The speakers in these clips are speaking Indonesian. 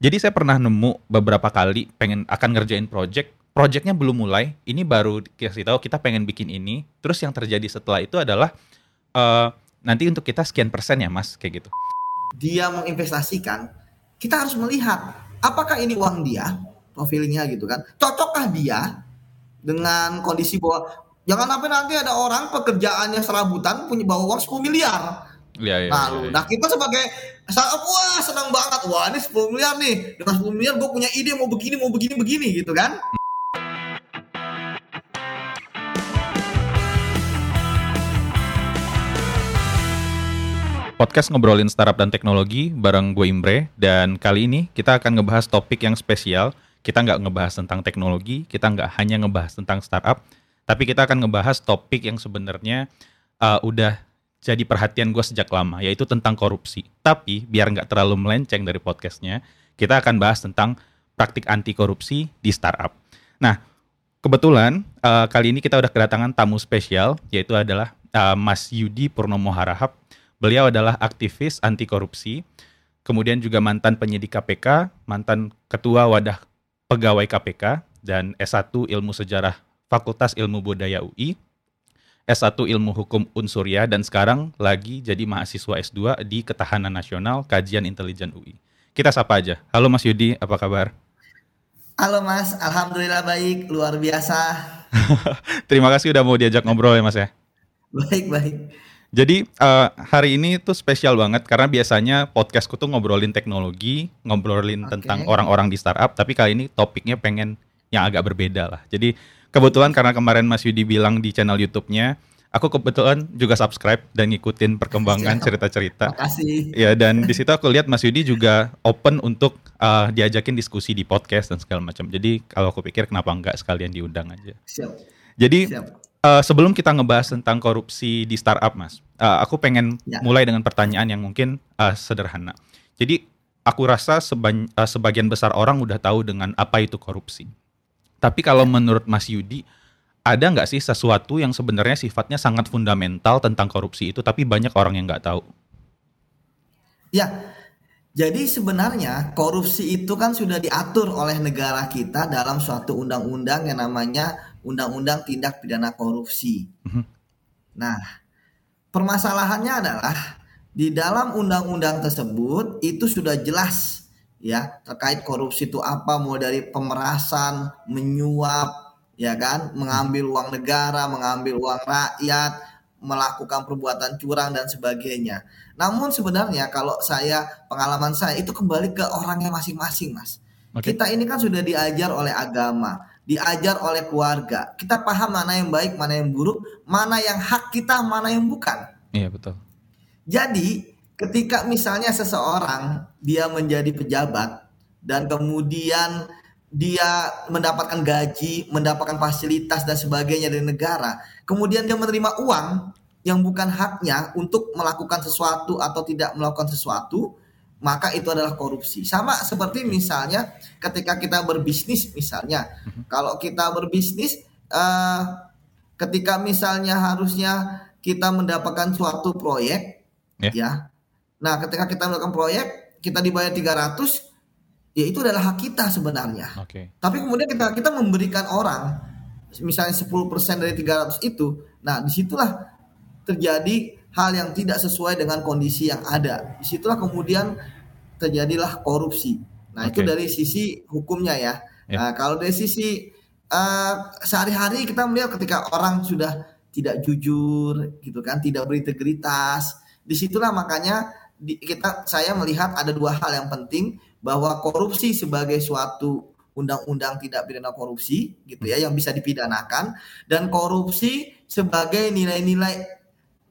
Jadi saya pernah nemu beberapa kali pengen akan ngerjain project, projectnya belum mulai, ini baru kasih tahu kita pengen bikin ini, terus yang terjadi setelah itu adalah uh, nanti untuk kita sekian persen ya mas, kayak gitu. Dia menginvestasikan, kita harus melihat apakah ini uang dia, profilnya gitu kan, cocokkah dia dengan kondisi bahwa jangan sampai nanti ada orang pekerjaannya serabutan punya bawa uang 10 miliar. Ya, ya, Lalu, ya, ya. nah kita sebagai startup wah senang banget wah ini 10 miliar nih dengan 10 miliar gue punya ide mau begini mau begini begini gitu kan. Podcast ngobrolin startup dan teknologi bareng gue Imbre dan kali ini kita akan ngebahas topik yang spesial. Kita nggak ngebahas tentang teknologi, kita nggak hanya ngebahas tentang startup, tapi kita akan ngebahas topik yang sebenarnya uh, udah jadi perhatian gue sejak lama, yaitu tentang korupsi. Tapi biar nggak terlalu melenceng dari podcastnya, kita akan bahas tentang praktik anti korupsi di startup. Nah, kebetulan uh, kali ini kita udah kedatangan tamu spesial, yaitu adalah uh, Mas Yudi Purnomo Harahap. Beliau adalah aktivis anti korupsi, kemudian juga mantan penyidik KPK, mantan ketua wadah pegawai KPK, dan S1 Ilmu Sejarah Fakultas Ilmu Budaya UI, S1 Ilmu Hukum Unsurya, dan sekarang lagi jadi mahasiswa S2 di Ketahanan Nasional Kajian Intelijen UI. Kita sapa aja. Halo Mas Yudi, apa kabar? Halo Mas, alhamdulillah baik, luar biasa. Terima kasih udah mau diajak ngobrol ya Mas ya. Baik, baik. Jadi uh, hari ini tuh spesial banget karena biasanya podcastku tuh ngobrolin teknologi, ngobrolin Oke. tentang orang-orang di startup, tapi kali ini topiknya pengen yang agak berbeda lah. Jadi kebetulan karena kemarin Mas Yudi bilang di channel YouTube-nya, aku kebetulan juga subscribe dan ngikutin perkembangan Siap. cerita-cerita. Makasih. Ya dan di situ aku lihat Mas Yudi juga open untuk uh, diajakin diskusi di podcast dan segala macam. Jadi kalau aku pikir kenapa enggak sekalian diundang aja. Siap. Jadi Siap. Uh, sebelum kita ngebahas tentang korupsi di startup, Mas, uh, aku pengen Ya. mulai dengan pertanyaan yang mungkin uh, sederhana. Jadi, aku rasa seban- uh, sebagian besar orang udah tahu dengan apa itu korupsi. Tapi kalau menurut Mas Yudi, ada nggak sih sesuatu yang sebenarnya sifatnya sangat fundamental tentang korupsi itu, tapi banyak orang yang nggak tahu? Ya, jadi sebenarnya korupsi itu kan sudah diatur oleh negara kita dalam suatu undang-undang yang namanya Undang-Undang Tindak Pidana Korupsi. Mhm. Nah, permasalahannya adalah di dalam undang-undang tersebut itu sudah jelas ya terkait korupsi itu apa mulai dari pemerasan, menyuap, ya kan, mengambil uang negara, mengambil uang rakyat, melakukan perbuatan curang dan sebagainya. Namun sebenarnya kalau saya pengalaman saya itu kembali ke orangnya masing-masing, Mas. Oke. Kita ini kan sudah diajar oleh agama, diajar oleh keluarga. Kita paham mana yang baik, mana yang buruk, mana yang hak kita, mana yang bukan. Iya betul. Jadi, ketika misalnya seseorang dia menjadi pejabat dan kemudian dia mendapatkan gaji, mendapatkan fasilitas dan sebagainya dari negara, kemudian dia menerima uang yang bukan haknya untuk melakukan sesuatu atau tidak melakukan sesuatu, maka itu adalah korupsi. Sama seperti misalnya ketika kita berbisnis misalnya, kalau kita berbisnis eh, ketika misalnya harusnya kita mendapatkan suatu proyek Ya. ya. Nah, ketika kita melakukan proyek, kita dibayar 300, ya itu adalah hak kita sebenarnya. Oke. Tapi kemudian kita kita memberikan orang misalnya 10% dari 300 itu, nah di situlah terjadi hal yang tidak sesuai dengan kondisi yang ada. Di situlah kemudian terjadilah korupsi. Nah, itu Oke. dari sisi hukumnya ya. Ya. Nah, kalau dari sisi eh, sehari-hari kita melihat ketika orang sudah tidak jujur gitu kan, tidak berintegritas, di situlah makanya di- kita saya melihat ada dua hal yang penting bahwa korupsi sebagai suatu undang-undang tidak pidana korupsi gitu ya yang bisa dipidanakan dan korupsi sebagai nilai-nilai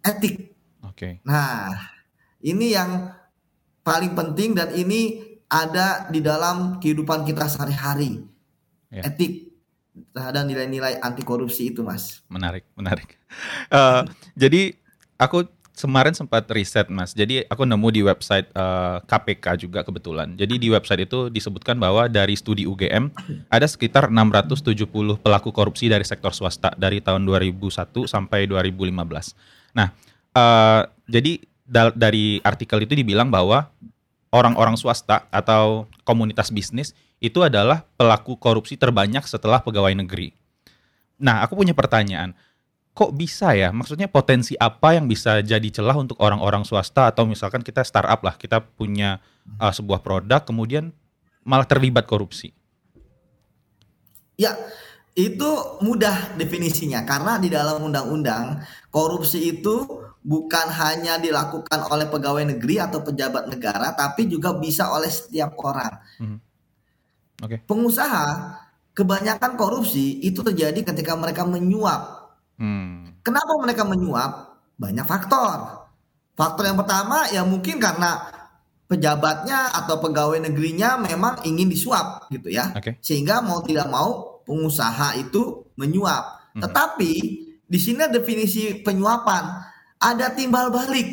etik. Oke. Nah, ini yang paling penting dan ini ada di dalam kehidupan kita sehari-hari. Ya. Etik terhadap nilai-nilai anti korupsi itu, Mas. Menarik, menarik. Eh, jadi aku kemarin sempat riset mas. Jadi aku nemu di website eh, KPK juga kebetulan. Jadi di website itu disebutkan bahwa dari studi UGM ada sekitar 670 pelaku korupsi dari sektor swasta dari tahun 2001 sampai 2015. Nah, eh, jadi dari artikel itu dibilang bahwa orang-orang swasta atau komunitas bisnis itu adalah pelaku korupsi terbanyak setelah pegawai negeri. Nah, aku punya pertanyaan. Kok bisa ya? Maksudnya potensi apa yang bisa jadi celah untuk orang-orang swasta atau misalkan kita startup lah, kita punya uh, sebuah produk kemudian malah terlibat korupsi? Ya, itu mudah definisinya karena di dalam undang-undang korupsi itu bukan hanya dilakukan oleh pegawai negeri atau pejabat negara tapi juga bisa oleh setiap orang. Hmm. Okay. Pengusaha kebanyakan korupsi itu terjadi ketika mereka menyuap. Hmm. Kenapa mereka menyuap? Banyak faktor. Faktor yang pertama ya mungkin karena pejabatnya atau pegawai negerinya memang ingin disuap gitu ya. Okay. Sehingga mau tidak mau pengusaha itu menyuap. Hmm. Tetapi di sini definisi penyuapan ada timbal balik.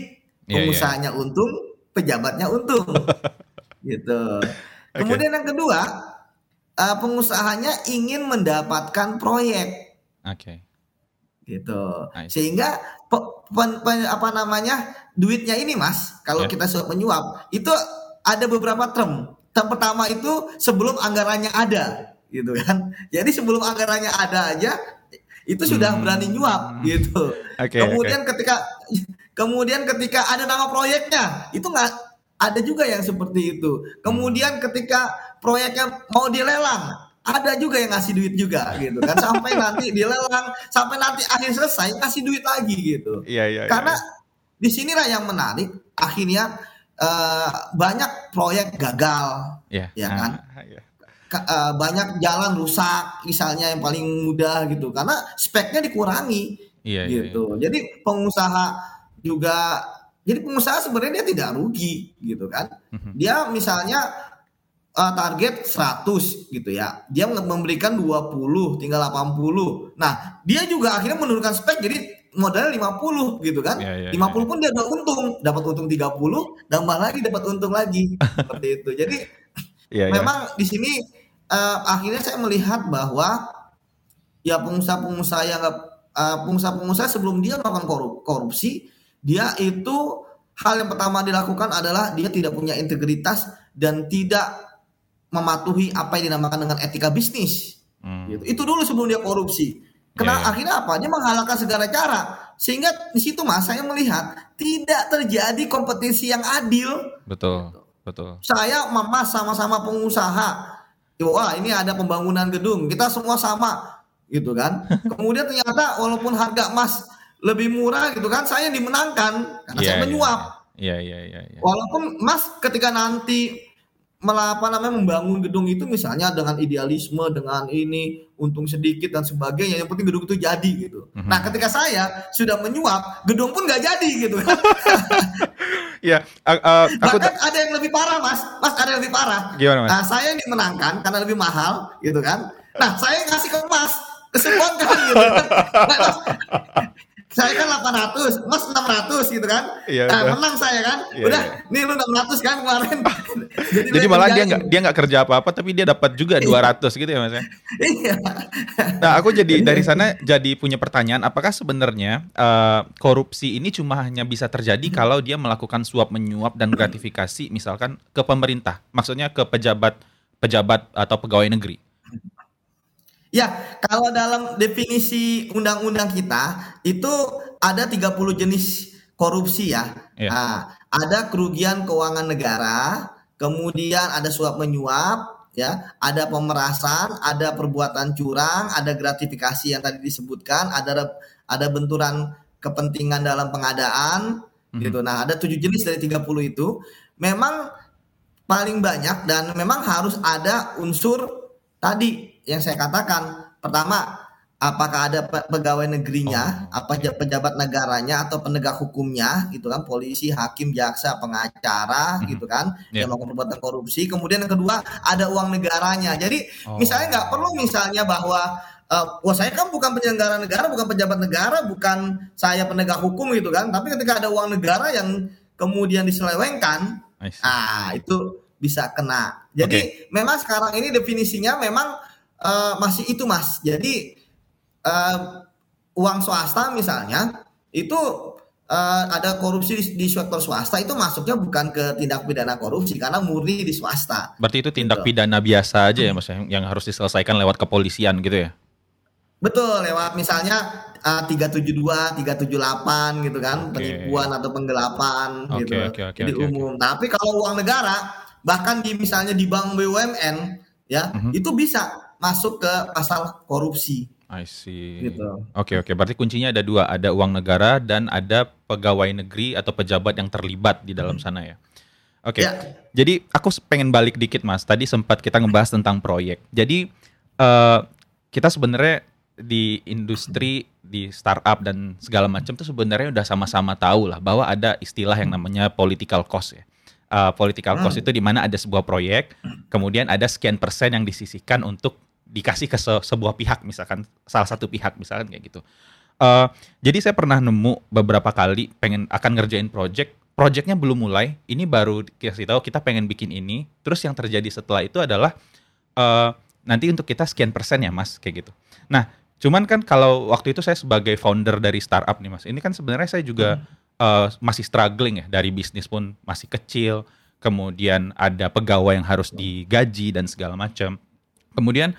Yeah, iya. Pengusahanya yeah. untung, pejabatnya untung. gitu. Okay. Kemudian yang kedua, uh, pengusahanya ingin mendapatkan proyek. Oke. Okay. Gitu. Nice. Sehingga pe, pe, pe, apa namanya? duitnya ini Mas, kalau yeah. kita suap menyuap, itu ada beberapa term. Term pertama itu sebelum anggarannya ada gitu kan. Jadi sebelum anggarannya ada aja itu sudah hmm. berani nyuap gitu. Okay, kemudian okay. ketika kemudian ketika ada nama proyeknya itu nggak ada juga yang seperti itu. Kemudian ketika proyeknya mau dilelang ada juga yang ngasih duit juga gitu kan sampai nanti dilelang sampai nanti akhir selesai kasih duit lagi gitu. Iya iya. iya Karena iya. di sinilah yang menarik akhirnya uh, banyak proyek gagal yeah. ya kan. Uh, yeah uh, banyak jalan rusak misalnya yang paling mudah gitu karena speknya dikurangi iya, iya gitu. Iya, iya. Jadi pengusaha juga jadi pengusaha sebenarnya dia tidak rugi gitu kan. Mhm. Dia misalnya uh, target 100 gitu ya. Dia memberikan 20 tinggal 80. Nah, dia juga akhirnya menurunkan spek jadi modalnya 50 gitu kan. Yeah, yeah, 50 yeah. pun dia dapat untung, dapat untung 30, tambah lagi dapat untung lagi seperti itu. Jadi yeah, iya. memang yeah. di sini uh, akhirnya saya melihat bahwa ya pengusaha-pengusaha yang uh, pengusaha-pengusaha sebelum dia melakukan korupsi, dia itu hal yang pertama dilakukan adalah dia tidak punya integritas dan tidak mematuhi apa yang dinamakan dengan etika bisnis. Hmm. Gitu. Itu dulu sebelum dia korupsi. Karena yeah, yeah. akhirnya apa? Dia menghalalkan segala cara. Sehingga di situ Mas saya melihat tidak terjadi kompetisi yang adil. Betul. Betul. Saya mama sama-sama pengusaha wah ini ada pembangunan gedung, kita semua sama gitu kan. Kemudian ternyata walaupun harga emas lebih murah gitu kan, saya dimenangkan karena yeah, saya iya, menyuap. Iya iya iya. Ya. Walaupun emas ketika nanti apa namanya membangun gedung itu misalnya dengan idealisme dengan ini untung sedikit dan sebagainya yang penting gedung itu jadi gitu. Mm-hmm. Nah ketika saya sudah menyuap gedung pun nggak jadi gitu. ya, uh, uh, aku bahkan ada yang lebih parah mas, mas ada yang lebih parah. Gimana mas? Nah saya yang dimenangkan karena lebih mahal gitu kan. Nah saya ngasih ke mas kesembuhan kan gitu. Nah, saya kan 800, Mas 600 gitu kan. Iya, nah, menang saya kan. Iya, udah, iya. nih lu 600 kan kemarin. Jadi, Jadi malah dia nggak dia nggak kerja apa-apa tapi dia dapat juga 200 iya. gitu ya Mas ya. Iya. Nah, aku jadi dari sana jadi punya pertanyaan, apakah sebenarnya uh, korupsi ini cuma hanya bisa terjadi hmm. kalau dia melakukan suap menyuap dan gratifikasi misalkan ke pemerintah, maksudnya ke pejabat pejabat atau pegawai negeri? Ya, kalau dalam definisi undang-undang kita itu ada 30 jenis korupsi ya. ya. Nah, ada kerugian keuangan negara, kemudian ada suap menyuap, ya, ada pemerasan, ada perbuatan curang, ada gratifikasi yang tadi disebutkan, ada ada benturan kepentingan dalam pengadaan mm-hmm. gitu. Nah, ada tujuh jenis dari 30 itu. Memang paling banyak dan memang harus ada unsur tadi yang saya katakan pertama apakah ada pegawai negerinya, oh, apa pejabat negaranya atau penegak hukumnya gitu kan, polisi, hakim, jaksa, pengacara hmm. gitu kan, yeah. yang melakukan perbuatan korupsi. Kemudian yang kedua ada uang negaranya. Jadi oh. misalnya nggak perlu misalnya bahwa uh, wah saya kan bukan penyelenggara negara, bukan pejabat negara, bukan saya penegak hukum gitu kan, tapi ketika ada uang negara yang kemudian diselewengkan, ah itu bisa kena. Jadi okay. memang sekarang ini definisinya memang uh, masih itu mas. Jadi uh, uang swasta misalnya itu uh, ada korupsi di, di sektor swasta itu masuknya bukan ke tindak pidana korupsi karena murni di swasta. Berarti itu tindak gitu. pidana biasa aja ya mas yang, yang harus diselesaikan lewat kepolisian gitu ya? Betul, lewat misalnya uh, 372, 378 gitu kan, okay. penipuan atau penggelapan okay, gitu. Okay, okay, di okay, umum. Okay. Tapi kalau uang negara bahkan di misalnya di bank BUMN ya, mm -hmm. itu bisa masuk ke pasal korupsi. I see. Gitu. Oke okay, oke, okay. berarti kuncinya ada dua, ada uang negara dan ada pegawai negeri atau pejabat yang terlibat di dalam sana ya. Oke. Okay. Ya. Jadi aku pengen balik dikit mas. Tadi sempat kita ngebahas tentang proyek. Jadi uh, kita sebenarnya di industri di startup dan segala macam tuh sebenarnya udah sama-sama tahu lah bahwa ada istilah yang namanya political cost ya. Uh, political cost hmm. itu di mana ada sebuah proyek, kemudian ada sekian persen yang disisihkan untuk dikasih ke se sebuah pihak misalkan salah satu pihak misalkan kayak gitu. Uh, jadi saya pernah nemu beberapa kali pengen akan ngerjain project, projectnya belum mulai, ini baru kasih tahu kita pengen bikin ini, terus yang terjadi setelah itu adalah uh, nanti untuk kita sekian persen ya mas kayak gitu. Nah cuman kan kalau waktu itu saya sebagai founder dari startup nih mas, ini kan sebenarnya saya juga hmm. uh, masih struggling ya dari bisnis pun masih kecil, kemudian ada pegawai yang harus digaji dan segala macam. Kemudian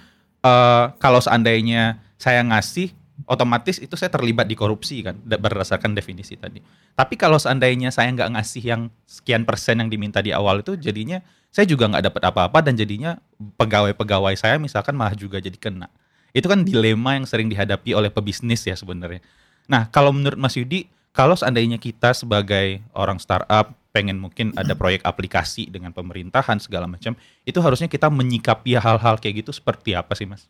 uh, kalau seandainya saya ngasih otomatis itu saya terlibat di korupsi kan berdasarkan definisi tadi. Tapi kalau seandainya saya nggak ngasih yang sekian persen yang diminta di awal itu jadinya saya juga nggak dapat apa-apa dan jadinya pegawai-pegawai saya misalkan malah juga jadi kena. Itu kan dilema yang sering dihadapi oleh pebisnis ya sebenarnya. Nah kalau menurut Mas Yudi, kalau seandainya kita sebagai orang startup pengen mungkin ada proyek aplikasi dengan pemerintahan segala macam, itu harusnya kita menyikapi hal-hal kayak gitu seperti apa sih, Mas?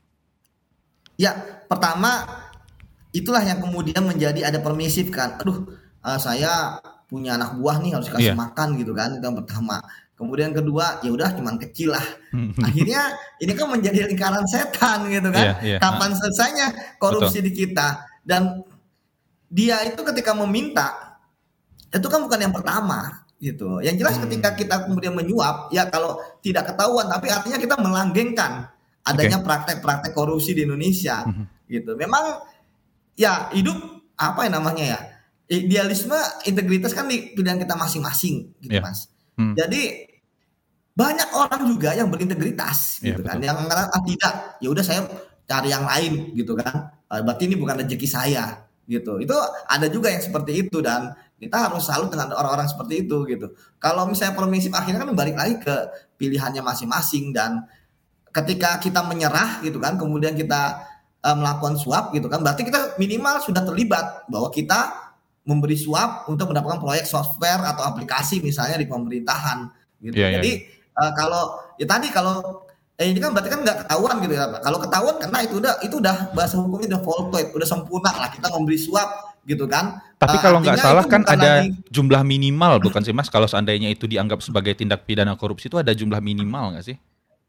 Ya, pertama itulah yang kemudian menjadi ada permisif kan. Aduh, uh, saya punya anak buah nih harus kasih yeah. makan gitu kan. Itu yang pertama. Kemudian kedua, ya udah cuman kecil lah. Akhirnya ini kan menjadi lingkaran setan gitu kan. Yeah, yeah. Kapan selesainya korupsi Betul. di kita? Dan dia itu ketika meminta itu kan bukan yang pertama gitu. Yang jelas hmm. ketika kita kemudian menyuap, ya kalau tidak ketahuan, tapi artinya kita melanggengkan adanya praktek-praktek okay. korupsi di Indonesia, hmm. gitu. Memang ya hidup apa yang namanya ya idealisme, integritas kan di pilihan kita masing-masing, gitu yeah. mas. Hmm. Jadi banyak orang juga yang berintegritas, yeah, gitu kan, betul. yang mengatakan ah tidak, ya udah saya cari yang lain, gitu kan. Ah, berarti ini bukan rezeki saya, gitu. Itu ada juga yang seperti itu dan kita harus salut dengan orang-orang seperti itu gitu. Kalau misalnya permisif akhirnya kan balik lagi ke pilihannya masing-masing dan ketika kita menyerah gitu kan, kemudian kita uh, melakukan suap gitu kan, berarti kita minimal sudah terlibat bahwa kita memberi suap untuk mendapatkan proyek software atau aplikasi misalnya di pemerintahan gitu. Yeah, iya, Jadi yeah. Uh, kalau ya tadi kalau eh, ini kan berarti kan nggak ketahuan gitu ya. Kalau ketahuan karena itu udah itu udah bahasa hukumnya udah voltoid, udah sempurna lah kita memberi suap gitu kan. Tapi uh, kalau nggak salah kan ada lagi, jumlah minimal bukan sih mas? Kalau seandainya itu dianggap sebagai tindak pidana korupsi itu ada jumlah minimal nggak sih?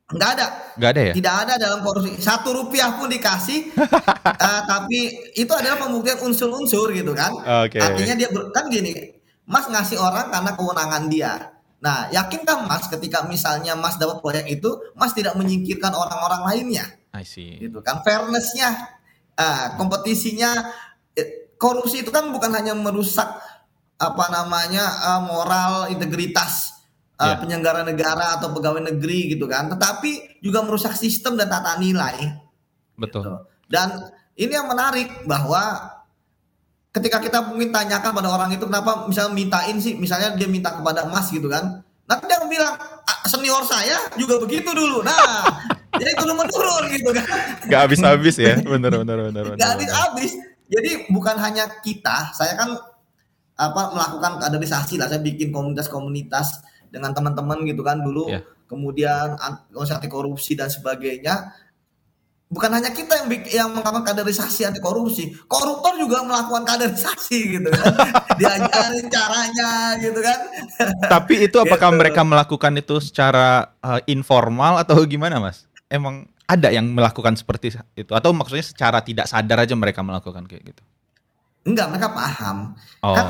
Nggak ada. Nggak ada ya? Tidak ada dalam korupsi. Satu rupiah pun dikasih, uh, tapi itu adalah pembuktian unsur-unsur gitu kan. Okay. Artinya dia kan gini, Mas ngasih orang karena kewenangan dia. Nah, yakinkah Mas ketika misalnya Mas dapat proyek itu, Mas tidak menyingkirkan orang-orang lainnya? I see. Gitu kan, fairnessnya, uh, kompetisinya korupsi itu kan bukan hanya merusak apa namanya uh, moral integritas uh, yeah. penyelenggara negara atau pegawai negeri gitu kan, tetapi juga merusak sistem dan tata nilai. Betul. Gitu. Dan ini yang menarik bahwa ketika kita mungkin tanyakan pada orang itu kenapa misalnya mintain sih, misalnya dia minta kepada emas gitu kan, nanti dia bilang senior saya juga begitu dulu. Nah, jadi turun menurun gitu kan. Gak habis-habis ya, bener bener bener. Gak habis-habis. Jadi bukan hanya kita, saya kan apa melakukan kaderisasi lah, saya bikin komunitas-komunitas dengan teman-teman gitu kan dulu, yeah. kemudian anti korupsi dan sebagainya. Bukan hanya kita yang yang melakukan kaderisasi anti korupsi, koruptor juga melakukan kaderisasi gitu kan, diajarin caranya gitu kan. Tapi itu apakah gitu. mereka melakukan itu secara uh, informal atau gimana mas? Emang ada yang melakukan seperti itu atau maksudnya secara tidak sadar aja mereka melakukan kayak gitu? Enggak, mereka paham. Oh. Kan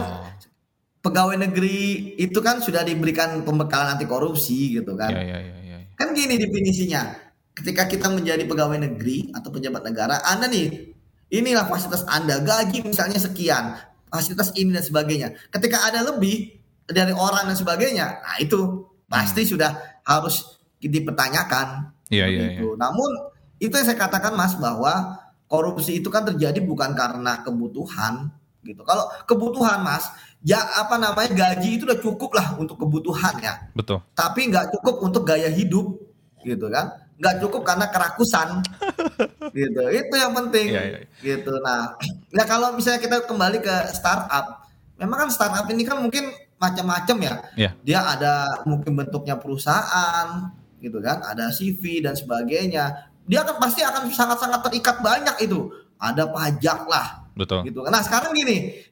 pegawai negeri itu kan sudah diberikan pembekalan anti korupsi gitu kan. Ya, ya, ya, ya. Kan gini definisinya. Ketika kita menjadi pegawai negeri atau pejabat negara, Anda nih inilah fasilitas Anda, gaji misalnya sekian. fasilitas ini dan sebagainya. Ketika ada lebih dari orang dan sebagainya, nah itu pasti hmm. sudah harus dipertanyakan. Iya, iya, iya. Namun itu yang saya katakan Mas bahwa korupsi itu kan terjadi bukan karena kebutuhan gitu. Kalau kebutuhan Mas, ya apa namanya gaji itu udah cukup lah untuk kebutuhan ya. Betul. Tapi nggak cukup untuk gaya hidup gitu kan. Nggak cukup karena kerakusan gitu. Itu yang penting. Iya, iya. Gitu. Nah, ya kalau misalnya kita kembali ke startup, memang kan startup ini kan mungkin macam-macam ya. Yeah. Dia ada mungkin bentuknya perusahaan gitu kan, ada CV dan sebagainya. Dia akan pasti akan sangat-sangat terikat banyak itu. Ada pajak lah. Betul. Gitu. Nah, sekarang gini.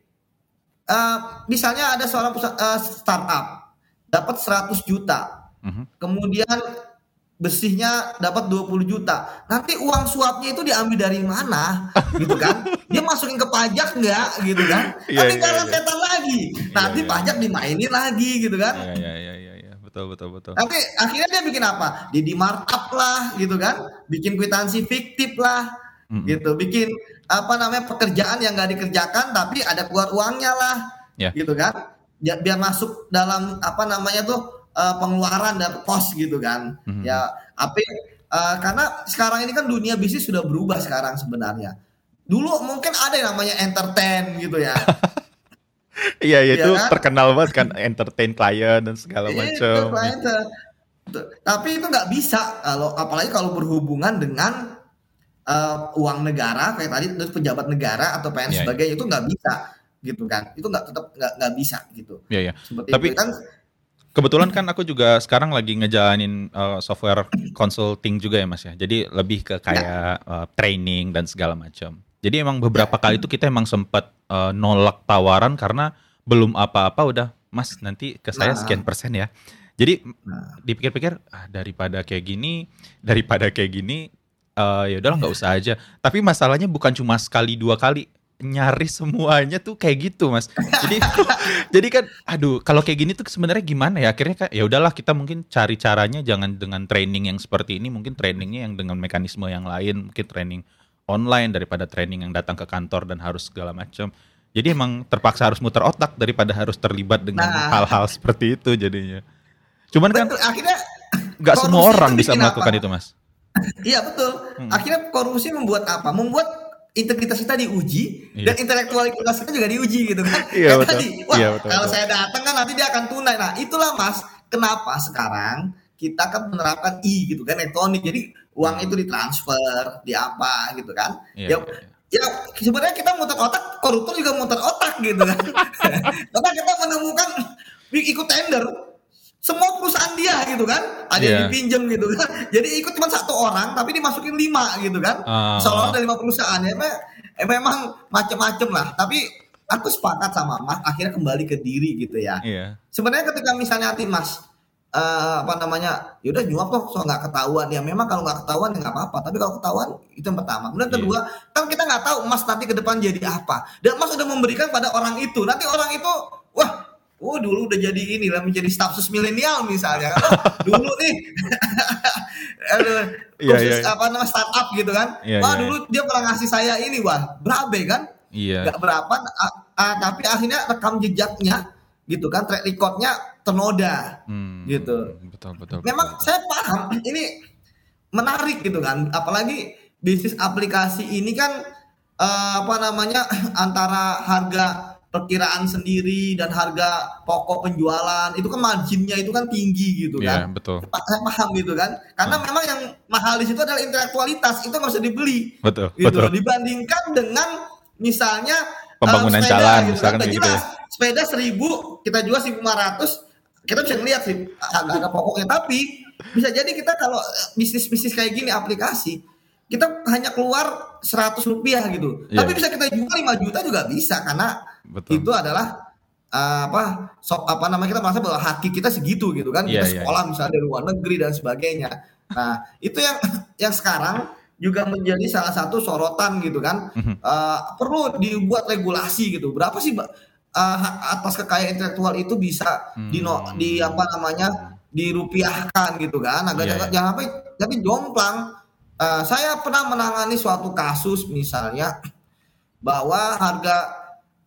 Uh, misalnya ada seorang uh, startup dapat 100 juta. Uh. -huh. Kemudian bersihnya dapat 20 juta. Nanti uang suapnya itu diambil dari mana? gitu kan? Dia masukin ke pajak enggak gitu kan? Yeah, Nanti yeah, yeah. setan lagi. Nanti yeah, pajak dimainin lagi gitu kan? Iya iya iya iya ya. Betul betul betul. Nanti akhirnya dia bikin apa? Di di markup lah gitu kan? Bikin kwitansi fiktif lah. Mm -hmm. gitu, bikin apa namanya pekerjaan yang nggak dikerjakan tapi ada keluar uangnya lah, yeah. gitu kan? Biar, biar masuk dalam apa namanya tuh uh, pengeluaran dan pos gitu kan. Mm-hmm. Ya, apa uh, karena sekarang ini kan dunia bisnis sudah berubah sekarang sebenarnya. Dulu mungkin ada yang namanya entertain gitu ya. Iya, iya itu kan? terkenal banget kan entertain klien dan segala iya, macam. Tapi itu nggak bisa kalau apalagi kalau berhubungan dengan uh, uang negara kayak tadi terus pejabat negara atau PN yeah, iya. sebagainya yeah. itu nggak bisa gitu kan. Itu nggak tetap nggak nggak bisa gitu. Iya, yeah, iya. Yeah. Tapi itu kan Kebetulan kan aku juga sekarang lagi ngejalanin uh, software consulting juga ya Mas ya. Jadi lebih ke kayak uh, training dan segala macam. Jadi emang beberapa kali itu kita emang sempat uh, nolak tawaran karena belum apa-apa udah Mas nanti ke saya nah. sekian persen ya. Jadi nah. dipikir-pikir ah, daripada kayak gini, daripada kayak gini uh, ya udahlah nggak usah aja. Tapi masalahnya bukan cuma sekali dua kali, nyaris semuanya tuh kayak gitu mas jadi jadi kan aduh kalau kayak gini tuh sebenarnya gimana ya akhirnya kayak ya udahlah kita mungkin cari caranya jangan dengan training yang seperti ini mungkin trainingnya yang dengan mekanisme yang lain mungkin training online daripada training yang datang ke kantor dan harus segala macam jadi emang terpaksa harus muter otak daripada harus terlibat dengan nah. hal-hal nah. seperti itu jadinya cuman kan betul, kan akhirnya nggak semua orang bisa melakukan apa? itu mas iya betul hmm. akhirnya korupsi membuat apa membuat integritas kita diuji iya. dan intelektualitas kita juga diuji gitu kan. Iya, betul. Tadi, wah iya, betul, kalau betul. saya datang kan nanti dia akan tunai. Nah itulah mas, kenapa sekarang kita kan menerapkan i gitu kan elektronik. Jadi uang itu ditransfer, di apa gitu kan. Iya, ya, iya. ya sebenarnya kita muter otak, koruptor juga muter otak gitu kan. Karena kita menemukan ikut tender semua perusahaan dia gitu kan ada yeah. yang iya. dipinjam gitu kan jadi ikut cuma satu orang tapi dimasukin lima gitu kan uh. seolah ada lima perusahaan ya memang, eh, memang macam-macam lah tapi aku sepakat sama mas akhirnya kembali ke diri gitu ya yeah. sebenarnya ketika misalnya nanti mas uh, apa namanya yaudah nyuap kok so nggak ketahuan ya memang kalau nggak ketahuan ya nggak apa-apa tapi kalau ketahuan itu yang pertama kemudian yeah. kedua kan kita nggak tahu mas nanti ke depan jadi apa dan mas sudah memberikan pada orang itu nanti orang itu wah Oh dulu udah jadi ini lah menjadi stafsus milenial misalnya dulu nih iya, khusus yeah, yeah. apa namanya startup gitu kan yeah, wah yeah. dulu dia pernah ngasih saya ini wah berabe kan iya yeah. berapa uh, uh, tapi akhirnya rekam jejaknya gitu kan track recordnya ternoda hmm, gitu betul betul memang betul. saya paham ini menarik gitu kan apalagi bisnis aplikasi ini kan uh, apa namanya antara harga perkiraan sendiri dan harga pokok penjualan itu kan marginnya itu kan tinggi gitu yeah, kan. betul. Saya paham gitu kan. Karena hmm. memang yang mahal di situ adalah intelektualitas itu nggak dibeli. Betul. Gitu. betul. Dibandingkan dengan misalnya pembangunan uh, jalan gitu. misalkan kan, gitu ya. Sepeda seribu kita jual seribu lima ratus kita bisa ngeliat sih harga pokoknya tapi bisa jadi kita kalau bisnis bisnis kayak gini aplikasi kita hanya keluar 100 rupiah gitu. Yeah. Tapi bisa kita jual 5 juta juga bisa karena Betul. itu adalah uh, apa sok apa namanya kita merasa bahwa haki kita segitu gitu kan. Yeah, kita iya, sekolah yeah. misalnya dari luar negeri dan sebagainya. Nah, itu yang yang sekarang juga menjadi salah satu sorotan gitu kan. Uh, perlu dibuat regulasi gitu. Berapa sih uh, atas kekayaan intelektual itu bisa hmm. di no, di apa namanya dirupiahkan gitu kan agar yeah, jangan, yeah. jangan sampai tapi jomplang Uh, saya pernah menangani suatu kasus misalnya bahwa harga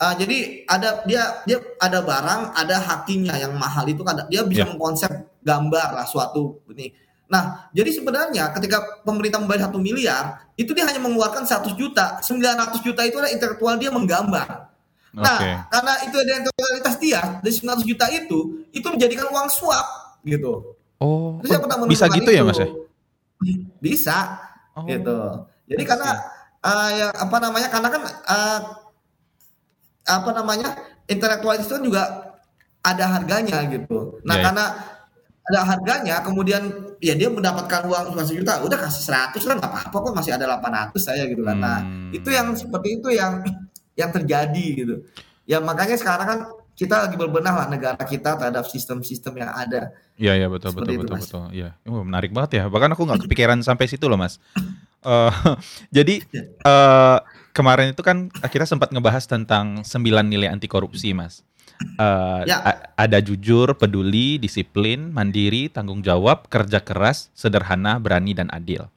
uh, jadi ada dia dia ada barang, ada hakimnya yang mahal itu kan dia bisa yeah. mengkonsep gambar lah suatu ini. Nah, jadi sebenarnya ketika pemerintah membayar satu miliar, itu dia hanya mengeluarkan 100 juta, 900 juta itu adalah intelektual dia menggambar. Nah, okay. karena itu ada intelektualitas dia, dari 900 juta itu, itu menjadikan uang suap gitu. Oh, oh bisa gitu ya, itu. ya mas ya? Bisa, oh. gitu. Jadi okay. karena uh, ya apa namanya? Karena kan uh, apa namanya intelektualitas itu kan juga ada harganya gitu. Nah yeah, ya. karena ada harganya, kemudian ya dia mendapatkan uang cuma juta, udah kasih 100 lah nggak apa-apa kok masih ada 800 saya gitu kan. Nah hmm. itu yang seperti itu yang yang terjadi gitu. Ya makanya sekarang kan kita lagi berbenah lah negara kita terhadap sistem-sistem yang ada. Iya iya betul betul itu, betul mas. betul. Iya, oh, menarik banget ya. Bahkan aku nggak kepikiran sampai situ loh mas. Uh, jadi uh, kemarin itu kan kita sempat ngebahas tentang sembilan nilai anti korupsi mas. Uh, ya. ada jujur, peduli, disiplin, mandiri, tanggung jawab, kerja keras, sederhana, berani dan adil.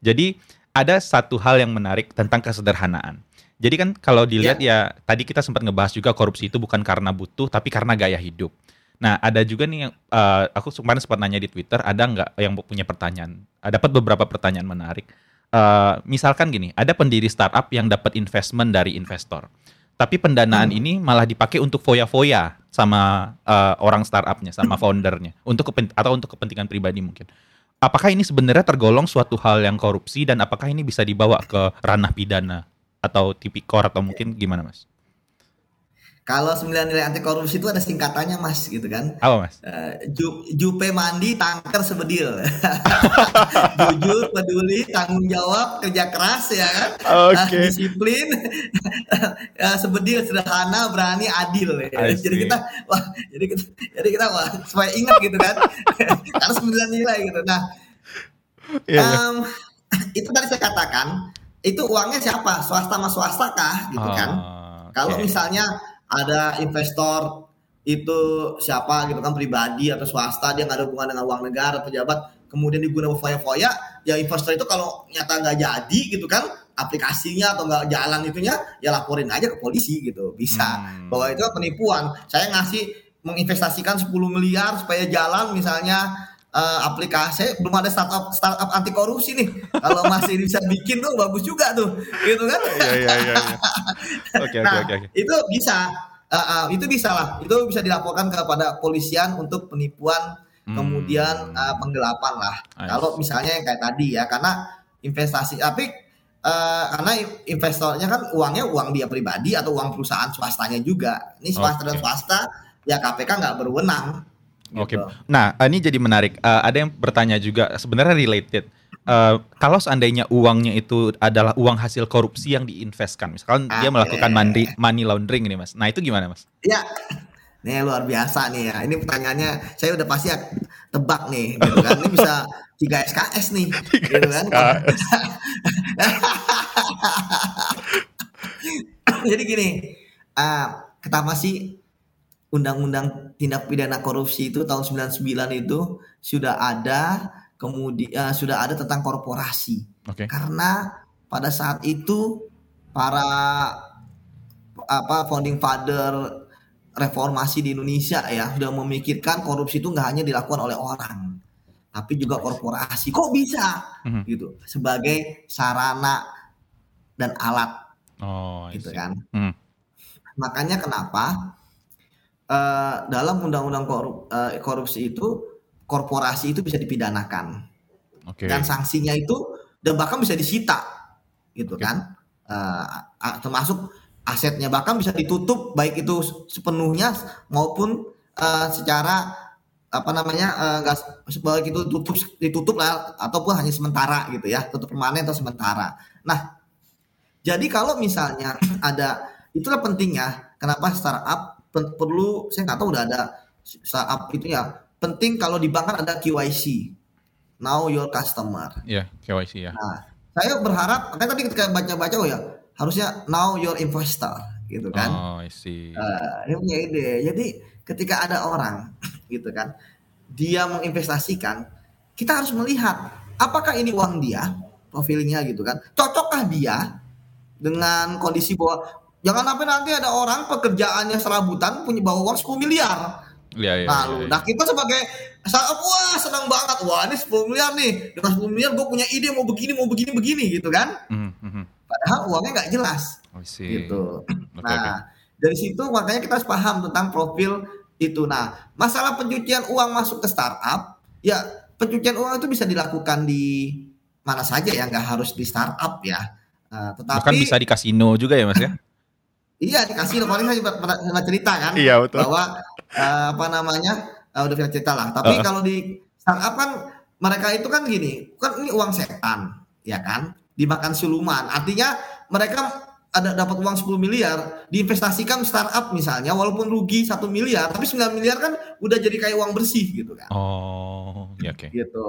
Jadi ada satu hal yang menarik tentang kesederhanaan. Jadi kan kalau dilihat ya. ya tadi kita sempat ngebahas juga korupsi itu bukan karena butuh tapi karena gaya hidup. Nah ada juga nih yang uh, aku kemarin sempat nanya di Twitter ada nggak yang punya pertanyaan? Uh, dapat beberapa pertanyaan menarik. Uh, misalkan gini, ada pendiri startup yang dapat investment dari investor tapi pendanaan hmm. ini malah dipakai untuk foya-foya sama uh, orang startupnya, sama foundernya, untuk atau untuk kepentingan pribadi mungkin. Apakah ini sebenarnya tergolong suatu hal yang korupsi dan apakah ini bisa dibawa ke ranah pidana atau tipikor atau mungkin gimana, Mas? Kalau sembilan nilai anti korupsi itu ada singkatannya mas, gitu kan? Apa mas? Uh, ju, jupe mandi, tangker sebedil. Jujur, peduli, tanggung jawab, kerja keras ya kan? Oke. Okay. Uh, disiplin, uh, sebedil, sederhana, berani, adil. Ya. Jadi kita, wah, jadi kita, jadi kita wah, supaya ingat gitu kan? Karena sembilan nilai gitu. Nah, yeah, um, itu tadi saya katakan, itu uangnya siapa? Swasta sama swasta kah? Gitu kan? Oh, Kalau okay. misalnya ada investor itu siapa gitu kan pribadi atau swasta dia nggak ada hubungan dengan uang negara pejabat kemudian digunakan foya-foya ya investor itu kalau nyata nggak jadi gitu kan aplikasinya atau nggak jalan itunya ya laporin aja ke polisi gitu bisa hmm. bahwa itu penipuan saya ngasih menginvestasikan 10 miliar supaya jalan misalnya uh, aplikasi belum ada startup startup anti korupsi nih. Kalau masih bisa bikin tuh bagus juga tuh. Gitu kan? Iya iya iya, iya. oke oke oke itu bisa. Uh, uh, itu bisa lah. Itu bisa dilaporkan kepada polisian untuk penipuan hmm. kemudian uh, penggelapan lah. Kalau misalnya yang kayak tadi ya karena investasi tapi Uh, karena investornya kan uangnya uang dia pribadi atau uang perusahaan swastanya juga. Ini swasta okay. dan swasta ya KPK nggak berwenang Oke. Okay. Gitu. Nah, ini jadi menarik. Uh, ada yang bertanya juga sebenarnya related. Uh, kalau seandainya uangnya itu adalah uang hasil korupsi yang diinvestkan, misalkan ah, dia melakukan money, money laundering ini, mas. Nah itu gimana, mas? Ya, nih luar biasa nih ya. Ini pertanyaannya, saya udah pasti tebak nih, gitu kan? Ini bisa 3 SKS nih, 3 gitu kan? Jadi gini, uh, pertama sih undang-undang tindak pidana korupsi itu tahun 99 itu sudah ada kemudian uh, sudah ada tentang korporasi. Okay. Karena pada saat itu para apa founding father reformasi di Indonesia ya sudah memikirkan korupsi itu nggak hanya dilakukan oleh orang tapi juga korporasi. Kok bisa? Mm-hmm. gitu sebagai sarana dan alat. Oh, gitu kan. Mm. Makanya kenapa uh, dalam undang-undang korup, uh, korupsi itu korporasi itu bisa dipidanakan okay. dan sanksinya itu dan bahkan bisa disita gitu okay. kan uh, termasuk asetnya bahkan bisa ditutup baik itu sepenuhnya maupun uh, secara apa namanya uh, itu tutup ditutup lah ataupun hanya sementara gitu ya tutup permanen atau sementara nah jadi kalau misalnya ada itulah pentingnya kenapa startup perlu saya nggak tahu udah ada saat itu ya. Penting kalau di bank kan ada KYC now your customer. Ya yeah, KYC ya. Nah saya berharap kan tadi ketika baca-baca oh ya harusnya now your investor gitu kan. Oh I see. Uh, dia punya ide. Jadi ketika ada orang gitu kan dia menginvestasikan kita harus melihat apakah ini uang dia profilnya gitu kan. Cocokkah dia dengan kondisi bahwa jangan sampai nanti ada orang pekerjaannya serabutan punya bawa uang 10 miliar. Iya, iya, Lalu, iya, iya. nah kita sebagai wah senang banget, wah ini 10 miliar nih, dengan 10 miliar gue punya ide mau begini, mau begini, begini gitu kan. Mhm, mhm. Padahal uangnya nggak jelas see. gitu. Oke, Nah, oke. dari situ makanya kita harus paham tentang profil itu. Nah, masalah pencucian uang masuk ke startup, ya pencucian uang itu bisa dilakukan di mana saja ya, nggak harus di startup ya. Nah, tetapi Bahkan bisa di kasino juga ya, Mas ya? Iya dikasih loh, paling saya pernah, cerita kan, Iya, betul. bahwa eh, apa namanya eh, udah pernah cerita lah. Tapi Uh-uh. kalau di startup kan mereka itu kan gini, kan ini uang setan, ya kan, dimakan siluman. Artinya mereka ada dapat uang 10 miliar diinvestasikan startup misalnya walaupun rugi satu miliar tapi 9 miliar kan udah jadi kayak uang bersih gitu kan Oh, ya oke. gitu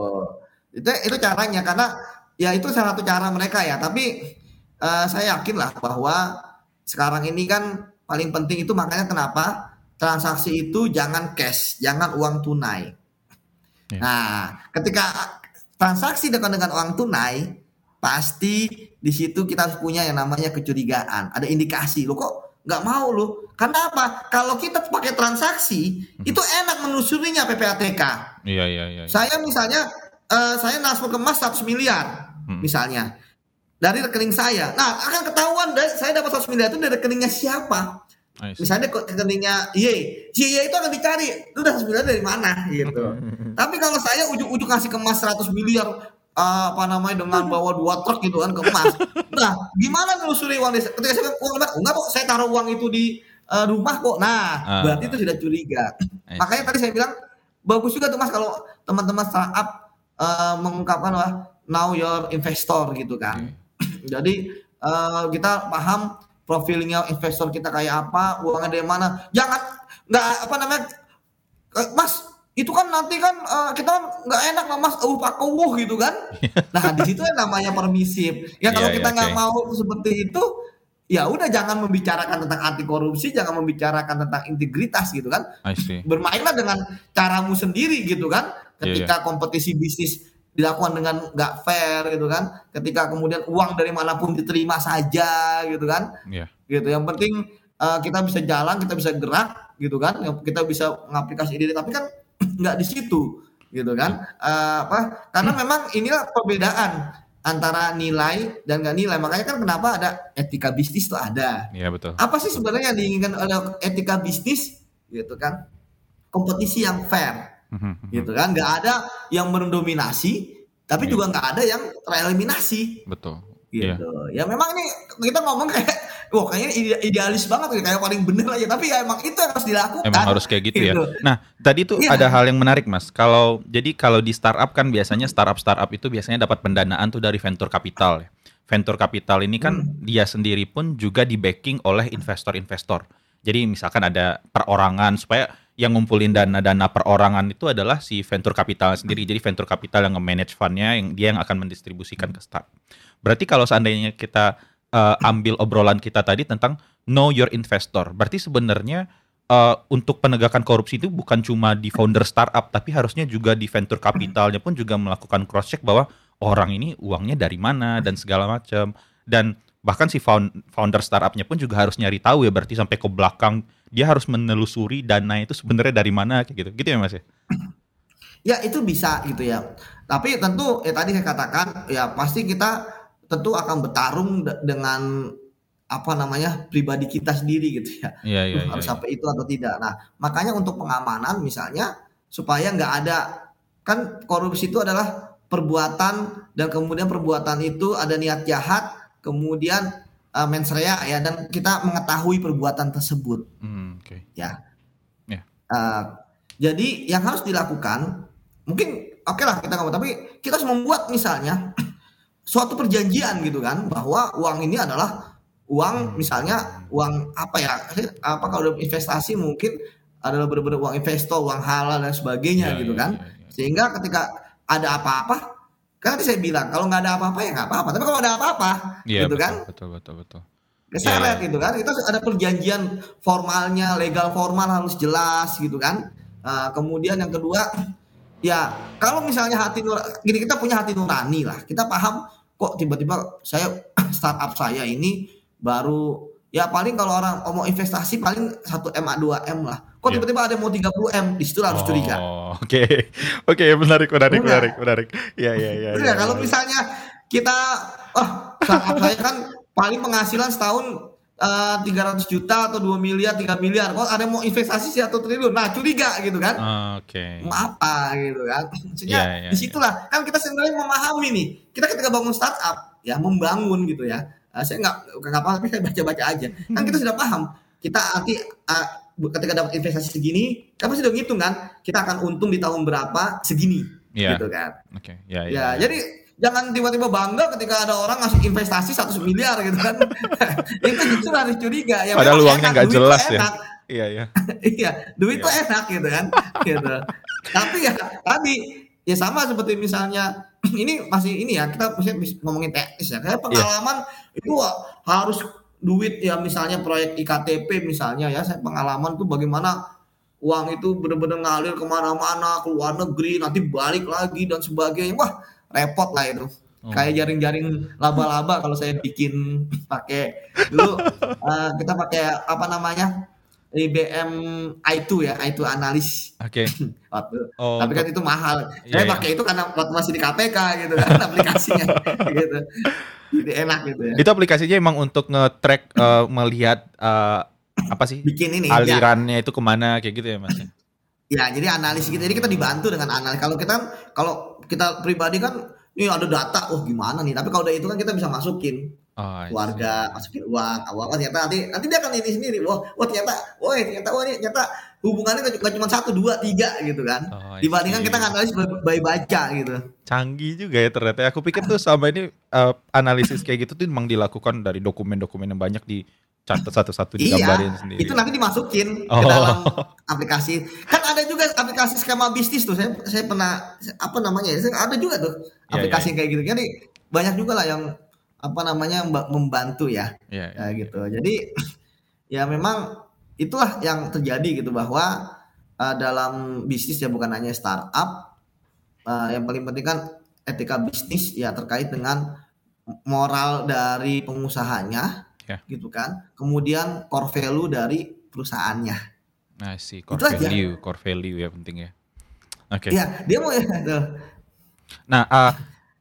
itu itu caranya karena ya itu salah satu cara mereka ya tapi eh, saya yakin lah bahwa sekarang ini kan paling penting itu makanya kenapa transaksi itu jangan cash jangan uang tunai Ya. nah ketika transaksi dengan dengan uang tunai pasti di situ kita harus punya yang namanya kecurigaan ada indikasi lo kok nggak mau lo karena apa kalau kita pakai transaksi itu enak menelusurinya PPATK Iya, iya, iya. iya. saya misalnya eh, saya transfer ke emas 100 miliar Hmm. misalnya dari rekening saya. Nah, akan ketahuan dari saya dapat 100 miliar itu dari rekeningnya siapa. Misalnya ke rekeningnya Y, Y itu akan dicari. Itu udah 100 miliar dari mana gitu. Tapi kalau saya ujuk-ujuk ngasih ke emas 100 miliar eh, apa namanya dengan bawa dua truk gitu kan ke emas. Nah, gimana nelusuri uang desa? Ketika saya uang emas, enggak kok saya taruh uang itu di eh, rumah kok. Nah, Ah. berarti itu sudah curiga. Makanya tadi saya bilang bagus juga tuh Mas kalau teman-teman startup eh, mengungkapkan wah now your investor gitu kan. Jadi eh, kita paham profilnya investor kita kayak apa, uangnya dari mana. Jangan nggak apa namanya eh, Mas itu kan nanti kan eh, kita nggak enak lah mas uh pak uh gitu kan. Nah di situ yang namanya permisif. Ya kalau Iya, kita nggak oke. mau seperti itu ya udah jangan membicarakan tentang anti korupsi jangan membicarakan tentang integritas gitu kan. Bermainlah dengan caramu sendiri gitu kan. Iya, ketika kompetisi bisnis dilakukan dengan nggak fair gitu kan. Ketika kemudian uang dari mana pun diterima saja gitu kan. Iya. gitu. Yang penting eh, kita bisa jalan kita bisa gerak gitu kan. Yang kita bisa mengaplikasi ide. Tapi kan nggak di situ gitu kan. Eh, apa? Karena memang inilah perbedaan antara nilai dan nggak nilai. Makanya kan kenapa ada etika bisnis tuh ada. Iya, betul. apa sih sebenarnya yang diinginkan oleh etika bisnis? Gitu kan. Kompetisi yang fair Mhm, mhm. gitu kan nggak ada yang mendominasi tapi Iya. juga nggak ada yang tereliminasi Betul. Iya. gitu ya memang nih kita ngomong kayak wah kayaknya ide- idealis banget kayak paling bener aja tapi ya emang itu yang harus dilakukan Emang harus kayak gitu ya. Gitu. Nah, tadi tuh Iya. ada hal yang menarik, Mas. Kalau jadi kalau di startup kan biasanya startup startup itu biasanya dapat pendanaan tuh dari venture capital ya. Venture capital ini kan Hmm. dia sendiri pun juga di backing oleh investor-investor. Jadi misalkan ada perorangan supaya yang ngumpulin dana-dana perorangan itu adalah si venture capital sendiri. Jadi venture capital yang nge-manage fundnya, yang dia yang akan mendistribusikan ke start. Berarti kalau seandainya kita eh, ambil obrolan kita tadi tentang know your investor, berarti sebenarnya eh, untuk penegakan korupsi itu bukan cuma di founder startup, tapi harusnya juga di venture capitalnya pun juga melakukan cross check bahwa orang ini uangnya dari mana dan segala macam. Dan bahkan si found- founder startupnya pun juga harus nyari tahu ya, berarti sampai ke belakang dia harus menelusuri dana itu sebenarnya dari mana kayak gitu. Gitu ya Mas ya? ya itu bisa gitu ya tapi tentu ya tadi saya katakan ya pasti kita tentu akan bertarung de- dengan apa namanya pribadi kita sendiri gitu ya Iya, iya, Tuh, iya. harus iya. sampai itu atau tidak. Nah, makanya untuk pengamanan misalnya supaya nggak ada kan korupsi itu adalah perbuatan dan kemudian perbuatan itu ada niat jahat, kemudian uh, mens rea ya dan kita mengetahui perbuatan tersebut Hmm, oke. ya. Ya. Uh, jadi yang harus dilakukan mungkin oke lah kita ngomong tapi kita harus membuat misalnya suatu perjanjian gitu kan bahwa uang ini adalah uang misalnya uang apa ya apa kalau investasi mungkin adalah benar-benar uang investor uang halal dan sebagainya Iya, gitu iya, kan iya, iya. sehingga ketika ada apa-apa kan tadi saya bilang kalau nggak ada apa-apa ya nggak apa-apa tapi kalau ada apa-apa Iya, gitu betul, kan betul, betul, betul. keseret Iya, iya. gitu kan itu ada perjanjian formalnya legal formal harus jelas gitu kan Uh, kemudian yang kedua ya kalau misalnya hati nur gini kita punya hati nurani lah kita paham kok tiba-tiba saya startup saya ini baru ya paling kalau orang mau investasi paling 1 M 2 M lah. Kok Iya. tiba-tiba ada mau 30 M, di situ harus curiga. Oh, oke. Oke, menarik, menarik, Benar. menarik, menarik. Iya, iya, iya. Nggak? kalau iya. misalnya kita, oh saya kan paling penghasilan setahun eh, 300 juta atau 2 miliar, 3 miliar. Kok ada mau investasi 1 triliun? Nah curiga gitu kan. Oke. Mau apa gitu kan. Maksudnya Iya, iya, di situlah. Kan kita sebenarnya memahami nih. Kita ketika bangun startup, ya membangun gitu ya. Eh, saya nggak nggak apa tapi saya baca-baca aja. Kan kita sudah paham. Kita nanti eh, ketika dapat investasi segini, kita pasti udah ngitung kan. Kita akan untung di tahun berapa segini. Iya. Gitu kan. Oke, ya, ya. Ya, jadi jangan tiba-tiba bangga ketika ada orang ngasih investasi 100 miliar gitu kan. itu justru harus curiga. Ya, Padahal memang uangnya enak, nggak jelas ya. enak. Iya, iya. iya, duit tuh enak gitu kan. gitu. Tapi ya tadi ya sama seperti misalnya ini masih ini ya kita ngomongin teknis ya. Kayak pengalaman itu wah, harus duit ya misalnya proyek iktp misalnya ya saya pengalaman tuh bagaimana uang itu benar-benar ngalir ke mana-mana ke luar negeri nanti balik lagi dan sebagainya. Wah repot lah itu. Oh. kayak jaring-jaring laba-laba kalau saya bikin pakai dulu eh, kita pakai apa namanya IBM i2 ya i2 analis Oke. waktu Oh, tapi kan itu mahal Iya, saya iya. pakai itu karena waktu masih di KPK gitu kan aplikasinya gitu jadi enak gitu ya itu aplikasinya emang untuk nge-track eh, melihat eh, apa sih bikin ini ya. alirannya itu ke mana kayak gitu ya mas? Ya, jadi analis gitu. Jadi kita dibantu dengan analis. Kalau kita kalau kita pribadi kan, ini ada data, oh gimana nih. Tapi kalau udah itu kan kita bisa masukin Oh, keluarga, masukin uang, awal oh, ternyata nanti nanti dia akan ini sendiri. Wah, wah ternyata, wah ternyata, wah ini ternyata hubungannya nggak cuma satu, dua, tiga gitu kan. Oh, Dibandingkan kita nganalis by, by baca gitu. canggih juga ya ternyata. Aku pikir tuh sama ini eh, analisis kayak gitu tuh memang dilakukan dari dokumen-dokumen yang banyak dicatat satu-satu digambarin Iya, sendiri. itu nanti dimasukin Oh. ke dalam aplikasi. Kan ada juga aplikasi skema bisnis tuh. Saya saya pernah apa namanya ya? Saya- Ada juga tuh Iya, aplikasi kayak gitu. Jadi banyak juga lah yang apa namanya mba- membantu ya, Iya, ya gitu. Jadi ya memang itulah yang terjadi gitu bahwa uh, dalam bisnis ya bukan hanya startup. uh, yang paling penting kan etika bisnis ya terkait dengan moral dari pengusahanya Ya. gitu kan. Kemudian core value dari perusahaannya. Nah, sih core Itu aja. value, core value ya penting ya. Oke. Ya, dia mau ya tuh. Nah, eh,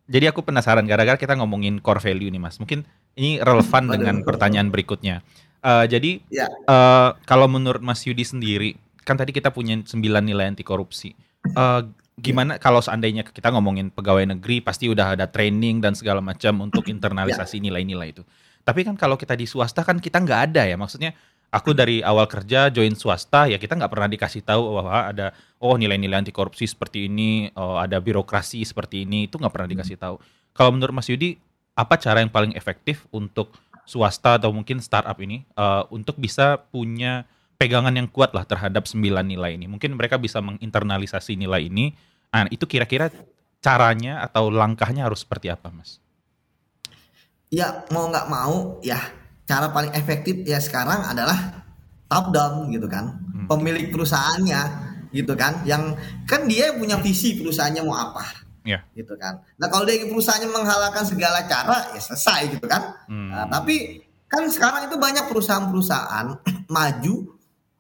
jadi aku penasaran gara-gara kita ngomongin core value nih Mas. Mungkin ini relevan dengan pertanyaan berikutnya. Eh, jadi Ya. eh, kalau menurut Mas Yudi sendiri, kan tadi kita punya 9 nilai anti korupsi. Eh, gimana kalau seandainya kita ngomongin pegawai negeri pasti udah ada training dan segala macam untuk internalisasi nilai-nilai itu. Tapi kan kalau kita di swasta kan kita nggak ada ya. Maksudnya aku dari awal kerja join swasta ya kita nggak pernah dikasih tahu bahwa ada oh nilai-nilai anti korupsi seperti ini, oh, ada birokrasi seperti ini itu nggak pernah dikasih tahu. Kalau menurut Mas Yudi apa cara yang paling efektif untuk swasta atau mungkin startup ini eh, untuk bisa punya pegangan yang kuat lah terhadap sembilan nilai ini. Mungkin mereka bisa menginternalisasi nilai ini. Nah, itu kira-kira caranya atau langkahnya harus seperti apa, Mas? Ya mau nggak mau ya cara paling efektif ya sekarang adalah top down gitu kan. Hmm. Pemilik perusahaannya gitu kan yang kan dia punya visi perusahaannya mau apa Ya. gitu kan. Nah kalau dia perusahaannya menghalalkan segala cara ya selesai gitu kan. Hmm. Nah, tapi kan sekarang itu banyak perusahaan-perusahaan maju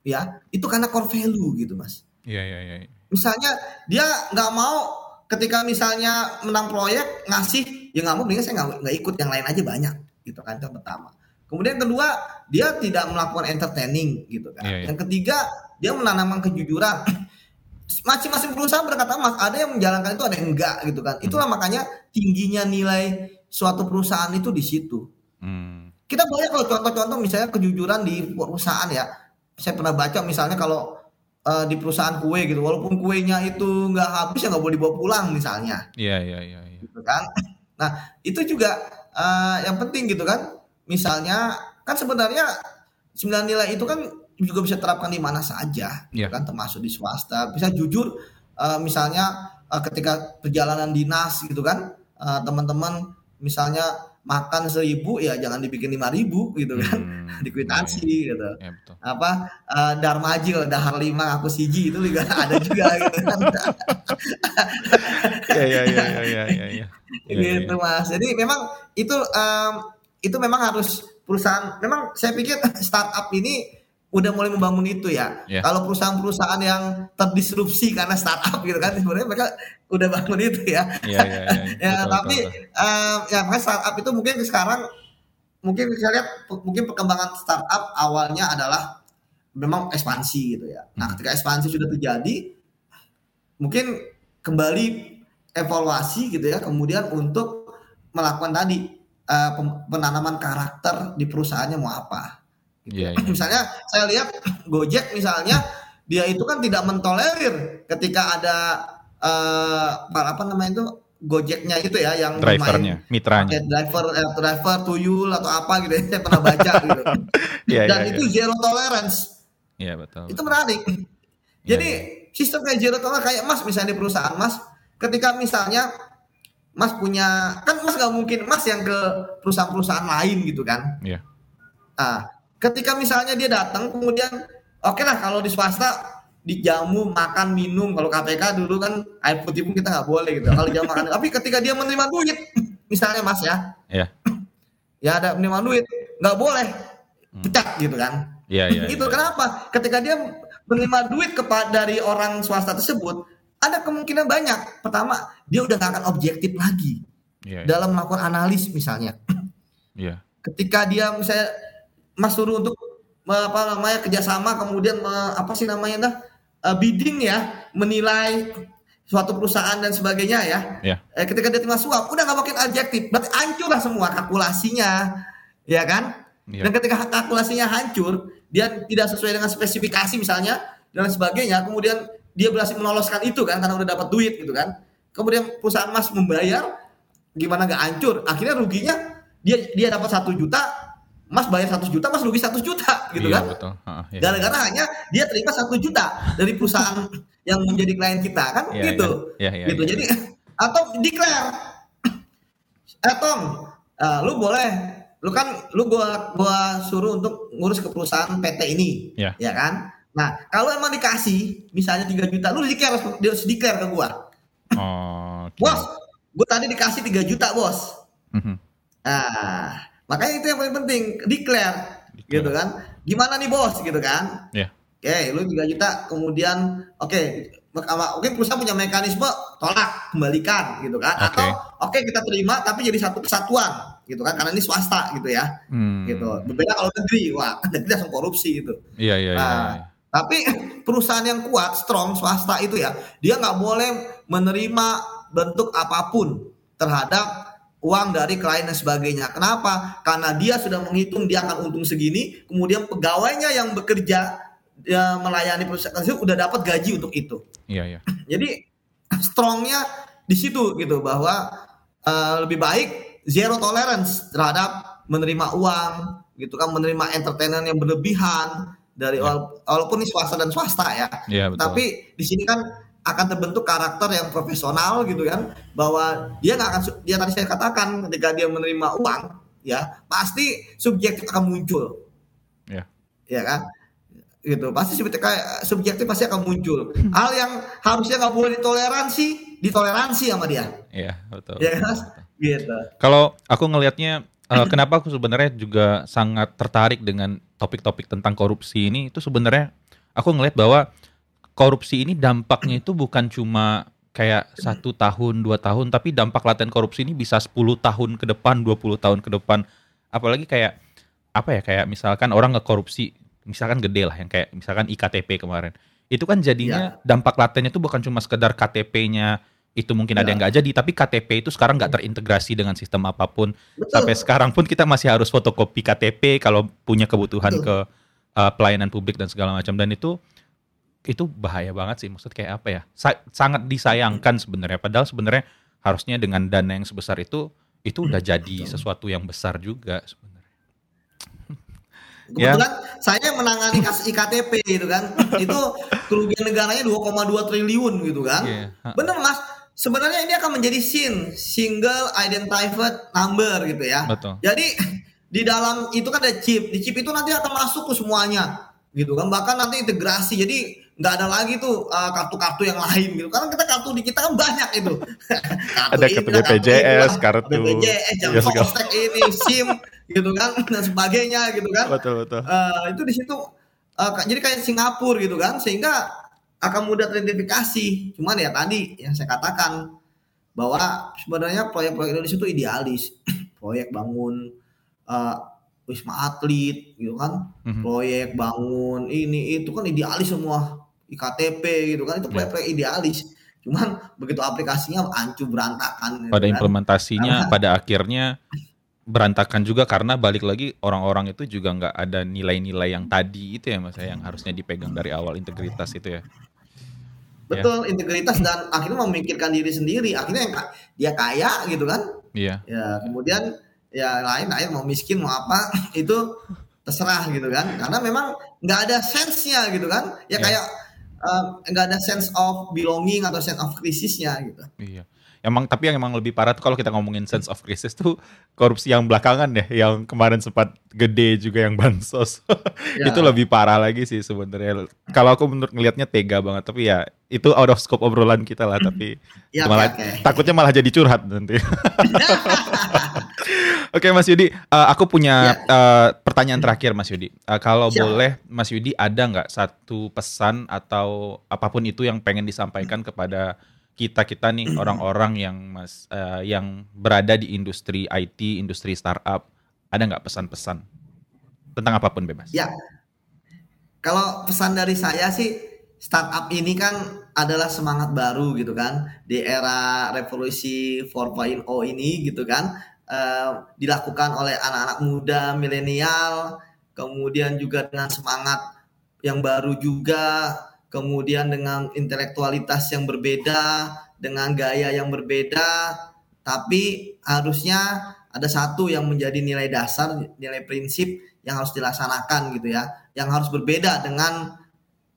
ya itu karena core value gitu mas. Iya, iya, iya. Misalnya dia nggak mau ketika misalnya menang proyek ngasih ya nggak mau mendingan saya nggak ikut yang lain aja banyak gitu kan itu pertama. Kemudian yang kedua dia tidak melakukan entertaining gitu kan. Iya, iya. Yang ketiga dia menanamkan kejujuran. Masing-masing perusahaan berkata mas ada yang menjalankan itu ada yang enggak gitu kan. Itulah makanya tingginya nilai suatu perusahaan itu di situ Hmm. kita banyak kalau contoh-contoh misalnya kejujuran di perusahaan ya saya pernah baca misalnya kalau eh, di perusahaan kue gitu walaupun kuenya itu nggak habis ya nggak boleh dibawa pulang misalnya Iya, iya, iya, iya. gitu kan nah itu juga eh, yang penting gitu kan misalnya kan sebenarnya sembilan nilai itu kan juga bisa terapkan di mana saja gitu Iya. kan termasuk di swasta bisa jujur eh, misalnya eh, ketika perjalanan dinas gitu kan eh, teman-teman misalnya makan seribu ya jangan dibikin lima ribu gitu kan Hmm. dikwitansi gitu Iya, betul. apa eh, Darmajil dahar lima aku siji itu juga ada juga gitu kan Iya, iya, iya, iya, iya, iya, iya. Iya, gitu mas jadi memang itu em, itu memang harus perusahaan memang saya pikir startup ini udah mulai membangun itu ya. Yeah. Kalau perusahaan-perusahaan yang terdisrupsi karena startup gitu kan sebenarnya mereka udah bangun itu ya. Iya iya iya. ya Betul, tapi betul, eh, ya makanya startup itu mungkin sekarang mungkin saya lihat mungkin perkembangan startup awalnya adalah memang ekspansi gitu ya. Nah, Hmm. ketika ekspansi sudah terjadi mungkin kembali evaluasi gitu ya kemudian untuk melakukan tadi eh, pem- penanaman karakter di perusahaannya mau apa. Iya iya. Misalnya saya lihat Gojek misalnya dia itu kan tidak mentolerir ketika ada eh apa namanya itu Gojeknya itu ya yang Drivernya, mitranya. pakai driver eh, driver tuyul atau apa gitu ya saya pernah baca gitu. Iya Dan iya. itu iya. zero tolerance. Iya betul. Itu menarik. Iya, Jadi sistem kayak zero tolerance kayak Mas misalnya di perusahaan Mas ketika misalnya Mas punya kan Mas nggak mungkin Mas yang ke perusahaan-perusahaan lain gitu kan. Iya. Nah, ketika misalnya dia datang kemudian oke lah kalau di swasta dijamu makan minum kalau KPK dulu kan air putih pun kita nggak boleh gitu kalau jamu makan tapi ketika dia menerima duit misalnya mas ya Iya. ya ada menerima duit nggak boleh pecat gitu kan Iya iya. itu iya. kenapa ketika dia menerima duit kepada dari orang swasta tersebut ada kemungkinan banyak pertama dia udah nggak akan objektif lagi Iya iya. dalam melakukan analis misalnya Iya. ketika dia misalnya mas suruh untuk apa namanya kerjasama kemudian me- apa sih namanya dah eh, bidding ya menilai suatu perusahaan dan sebagainya ya Iya. eh, ketika dia terima suap udah nggak makin objektif berarti hancur lah semua kalkulasinya ya kan Iya. dan ketika kalkulasinya hancur dia tidak sesuai dengan spesifikasi misalnya dan sebagainya kemudian dia berhasil meloloskan itu kan karena udah dapat duit gitu kan. Kemudian perusahaan mas membayar gimana nggak hancur? Akhirnya ruginya dia dia dapat satu juta mas bayar satu juta mas rugi satu juta gitu Iya, kan. betul. Heeh, iya. gara-gara hanya dia terima satu juta dari perusahaan yang menjadi klien kita kan? Iya, gitu. iya, iya, gitu. iya. jadi atau declare. Eh Tom eh, lu boleh. Lu kan lu gua gua suruh untuk ngurus ke perusahaan PT ini Iya. ya kan nah kalau emang dikasih misalnya 3 juta lu declare dia harus declare ke gua Oh, oke. bos gua tadi dikasih 3 juta bos Mhm. nah makanya itu yang paling penting declare, Declare. gitu kan gimana nih bos gitu kan Iya. Oke, lu 3 juta, kemudian oke, mak- oke perusahaan punya mekanisme tolak, kembalikan gitu kan. Oke. Atau oke kita terima tapi jadi satu kesatuan gitu kan karena ini swasta gitu ya. Hmm. Gitu. Berbeda kalau negeri, wah negeri langsung korupsi gitu. Iya iya iya. Nah, iya. Tapi perusahaan yang kuat, strong swasta itu ya, dia nggak boleh menerima bentuk apa pun terhadap uang dari klien dan sebagainya. Kenapa? Karena dia sudah menghitung dia akan untung segini, kemudian pegawainya yang bekerja ya, melayani perusahaan tersebut udah dapat gaji untuk itu. Iya iya. Jadi strongnya di situ gitu bahwa eh, lebih baik zero tolerance terhadap menerima uang gitu kan menerima entertainment yang berlebihan dari wala- walaupun ini swasta dan swasta ya. Betul. Tapi di sini kan akan terbentuk karakter yang profesional gitu kan bahwa dia nggak akan dia tadi saya katakan ketika dia menerima uang ya pasti subjektif akan muncul Iya. ya kan gitu pasti subjektif subjektif pasti akan muncul Hmm. hal yang harusnya nggak boleh ditoleransi ditoleransi sama dia Iya betul. ya kan gitu Kalau aku ngelihatnya eh, kenapa aku sebenarnya juga sangat tertarik dengan topik-topik tentang korupsi ini? Itu sebenarnya aku ngelihat bahwa korupsi ini dampaknya itu bukan cuma kayak satu tahun dua tahun tapi dampak laten korupsi ini bisa 10 tahun ke depan 20 tahun ke depan. Apalagi kayak apa ya kayak misalkan orang ngekorupsi misalkan gede lah yang kayak misalkan iktp kemarin. Itu kan jadinya dampak latennya itu bukan cuma sekedar KTP-nya itu mungkin ada Ya. yang nggak jadi tapi KTP itu sekarang nggak terintegrasi dengan sistem apa pun. Betul. Sampai sekarang pun kita masih harus fotokopi KTP kalau punya kebutuhan Betul. ke uh, pelayanan publik dan segala macam. Dan itu itu bahaya banget sih. Maksud kayak apa ya? Sa- sangat disayangkan sebenarnya. Padahal sebenarnya harusnya dengan dana yang sebesar itu itu udah jadi sesuatu yang besar juga sebenarnya. Ya. kebetulan saya menangani kasus iktp gitu kan. Itu kerugian negaranya 2,2 triliun gitu kan. Ha- bener mas sebenarnya ini akan menjadi SIN single identified number gitu ya betul Jadi di dalam itu kan ada chip, di chip itu nanti akan masuk ke semuanya, gitu kan. Bahkan nanti integrasi, jadi nggak ada lagi tuh uh, kartu-kartu yang lain gitu. Karena kita kartu di kita kan banyak itu. Ada kartu BPJS, kartu- BPJS, jam sostek ini, SIM, gitu kan dan sebagainya gitu kan. Betul betul. Uh, itu di situ uh, jadi kayak Singapura gitu kan sehingga akan mudah teridentifikasi. Cuman ya tadi yang saya katakan bahwa sebenarnya proyek-proyek Indonesia itu idealis. proyek bangun uh, wisma atlet gitu kan. Mm-hmm. Proyek bangun ini itu kan idealis semua. IKTP gitu kan itu proyek-proyek idealis. Cuman begitu aplikasinya hancur berantakan. Gitu pada kan. implementasinya Karena, pada akhirnya berantakan juga karena balik lagi orang-orang itu juga nggak ada nilai-nilai yang tadi itu ya mas ya, yang harusnya dipegang dari awal integritas itu ya. Betul ya. integritas dan akhirnya memikirkan diri sendiri. Akhirnya yang dia kaya gitu kan? Iya. Ya kemudian ya lain lain mau miskin mau apa itu terserah gitu kan. Karena memang nggak ada sense-nya gitu kan. Ya, ya. kayak eh, nggak uh, ada sense of belonging atau sense of krisisnya gitu. Iya Emang tapi yang emang lebih parah tuh kalau kita ngomongin sense of crisis tuh korupsi yang belakangan ya, yang kemarin sempat gede juga yang bansos. ya. itu lebih parah lagi sih sebenarnya. Kalau aku menurut ngelihatnya tega banget, tapi ya itu out of scope obrolan kita lah, tapi ya, malah okay, takutnya malah jadi curhat nanti. Oke okay, Mas Yudi, uh, aku punya ya. uh, pertanyaan terakhir Mas Yudi. Uh, kalau Siap. boleh Mas Yudi ada nggak satu pesan atau apa pun itu yang pengen disampaikan kepada kita kita nih orang-orang yang mas uh, yang berada di industri IT, industri startup, ada nggak pesan-pesan? Tentang apa pun bebas? Ya, kalau pesan dari saya sih startup ini kan adalah semangat baru gitu kan. Di era revolusi 4.0 ini gitu kan uh, dilakukan oleh anak-anak muda milenial, kemudian juga dengan semangat yang baru juga kemudian dengan intelektualitas yang berbeda, dengan gaya yang berbeda, tapi harusnya ada satu yang menjadi nilai dasar, nilai prinsip yang harus dilaksanakan gitu ya, yang harus berbeda dengan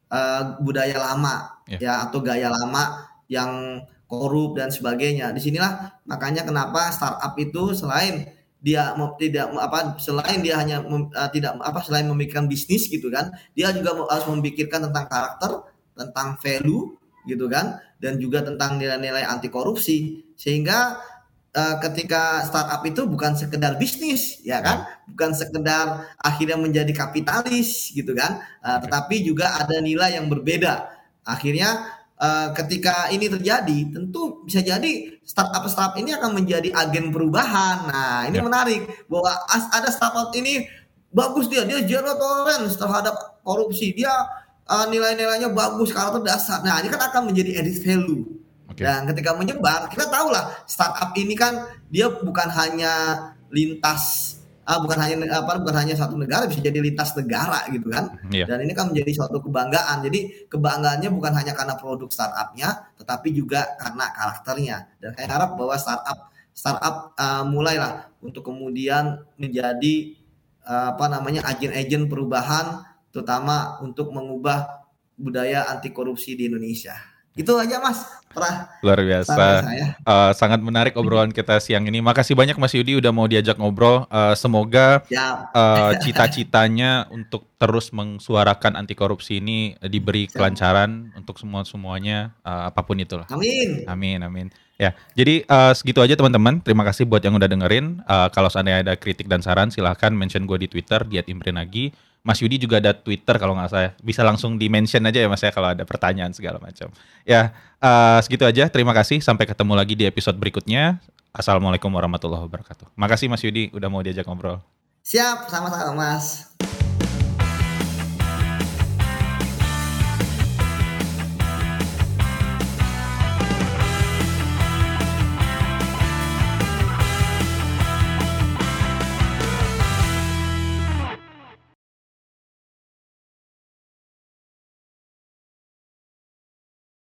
uh, budaya lama yeah. ya atau gaya lama yang korup dan sebagainya. Di sinilah makanya kenapa startup itu selain dia tidak apa selain dia hanya mem, uh, tidak apa selain memikirkan bisnis gitu kan dia juga harus memikirkan tentang karakter tentang value gitu kan dan juga tentang nilai-nilai anti korupsi sehingga uh, ketika startup itu bukan sekedar bisnis ya kan? Bukan sekedar akhirnya menjadi kapitalis gitu kan? Uh, tetapi juga ada nilai yang berbeda. Akhirnya uh, ketika ini terjadi tentu bisa jadi startup startup ini akan menjadi agen perubahan nah ini ya. menarik bahwa ada startup ini bagus dia dia zero tolerance terhadap korupsi dia uh, nilai-nilainya bagus karakter dasar nah ini kan akan menjadi edit value okay. dan ketika menyebar kita tahu lah startup ini kan dia bukan hanya lintas ah, bukan hanya apa bukan hanya satu negara bisa jadi lintas negara gitu kan. Yeah. dan ini kan menjadi suatu kebanggaan. Jadi kebanggaannya bukan hanya karena produk startupnya tetapi juga karena karakternya. Dan saya harap bahwa startup startup uh, mulailah untuk kemudian menjadi uh, apa namanya agen-agen perubahan terutama untuk mengubah budaya anti korupsi di Indonesia itu aja Mas. Pernah luar biasa. Uh, sangat menarik obrolan kita siang ini. Makasih banyak Mas Yudi udah mau diajak ngobrol. Uh, semoga uh, cita-citanya untuk terus mengsuarakan anti korupsi ini diberi kelancaran untuk semua semuanya uh, apa pun itulah. Amin. Amin amin. Ya, jadi uh, segitu aja teman-teman. Terima kasih buat yang udah dengerin. Uh, kalau seandainya ada kritik dan saran, silahkan mention gue di Twitter di @imprenagi. Mas Yudi juga ada Twitter kalau nggak saya. Bisa langsung di mention aja ya Mas ya kalau ada pertanyaan segala macam. Ya, uh, segitu aja. Terima kasih. Sampai ketemu lagi di episode berikutnya. Assalamualaikum warahmatullahi wabarakatuh. Makasih Mas Yudi udah mau diajak ngobrol. Siap, sama-sama Mas.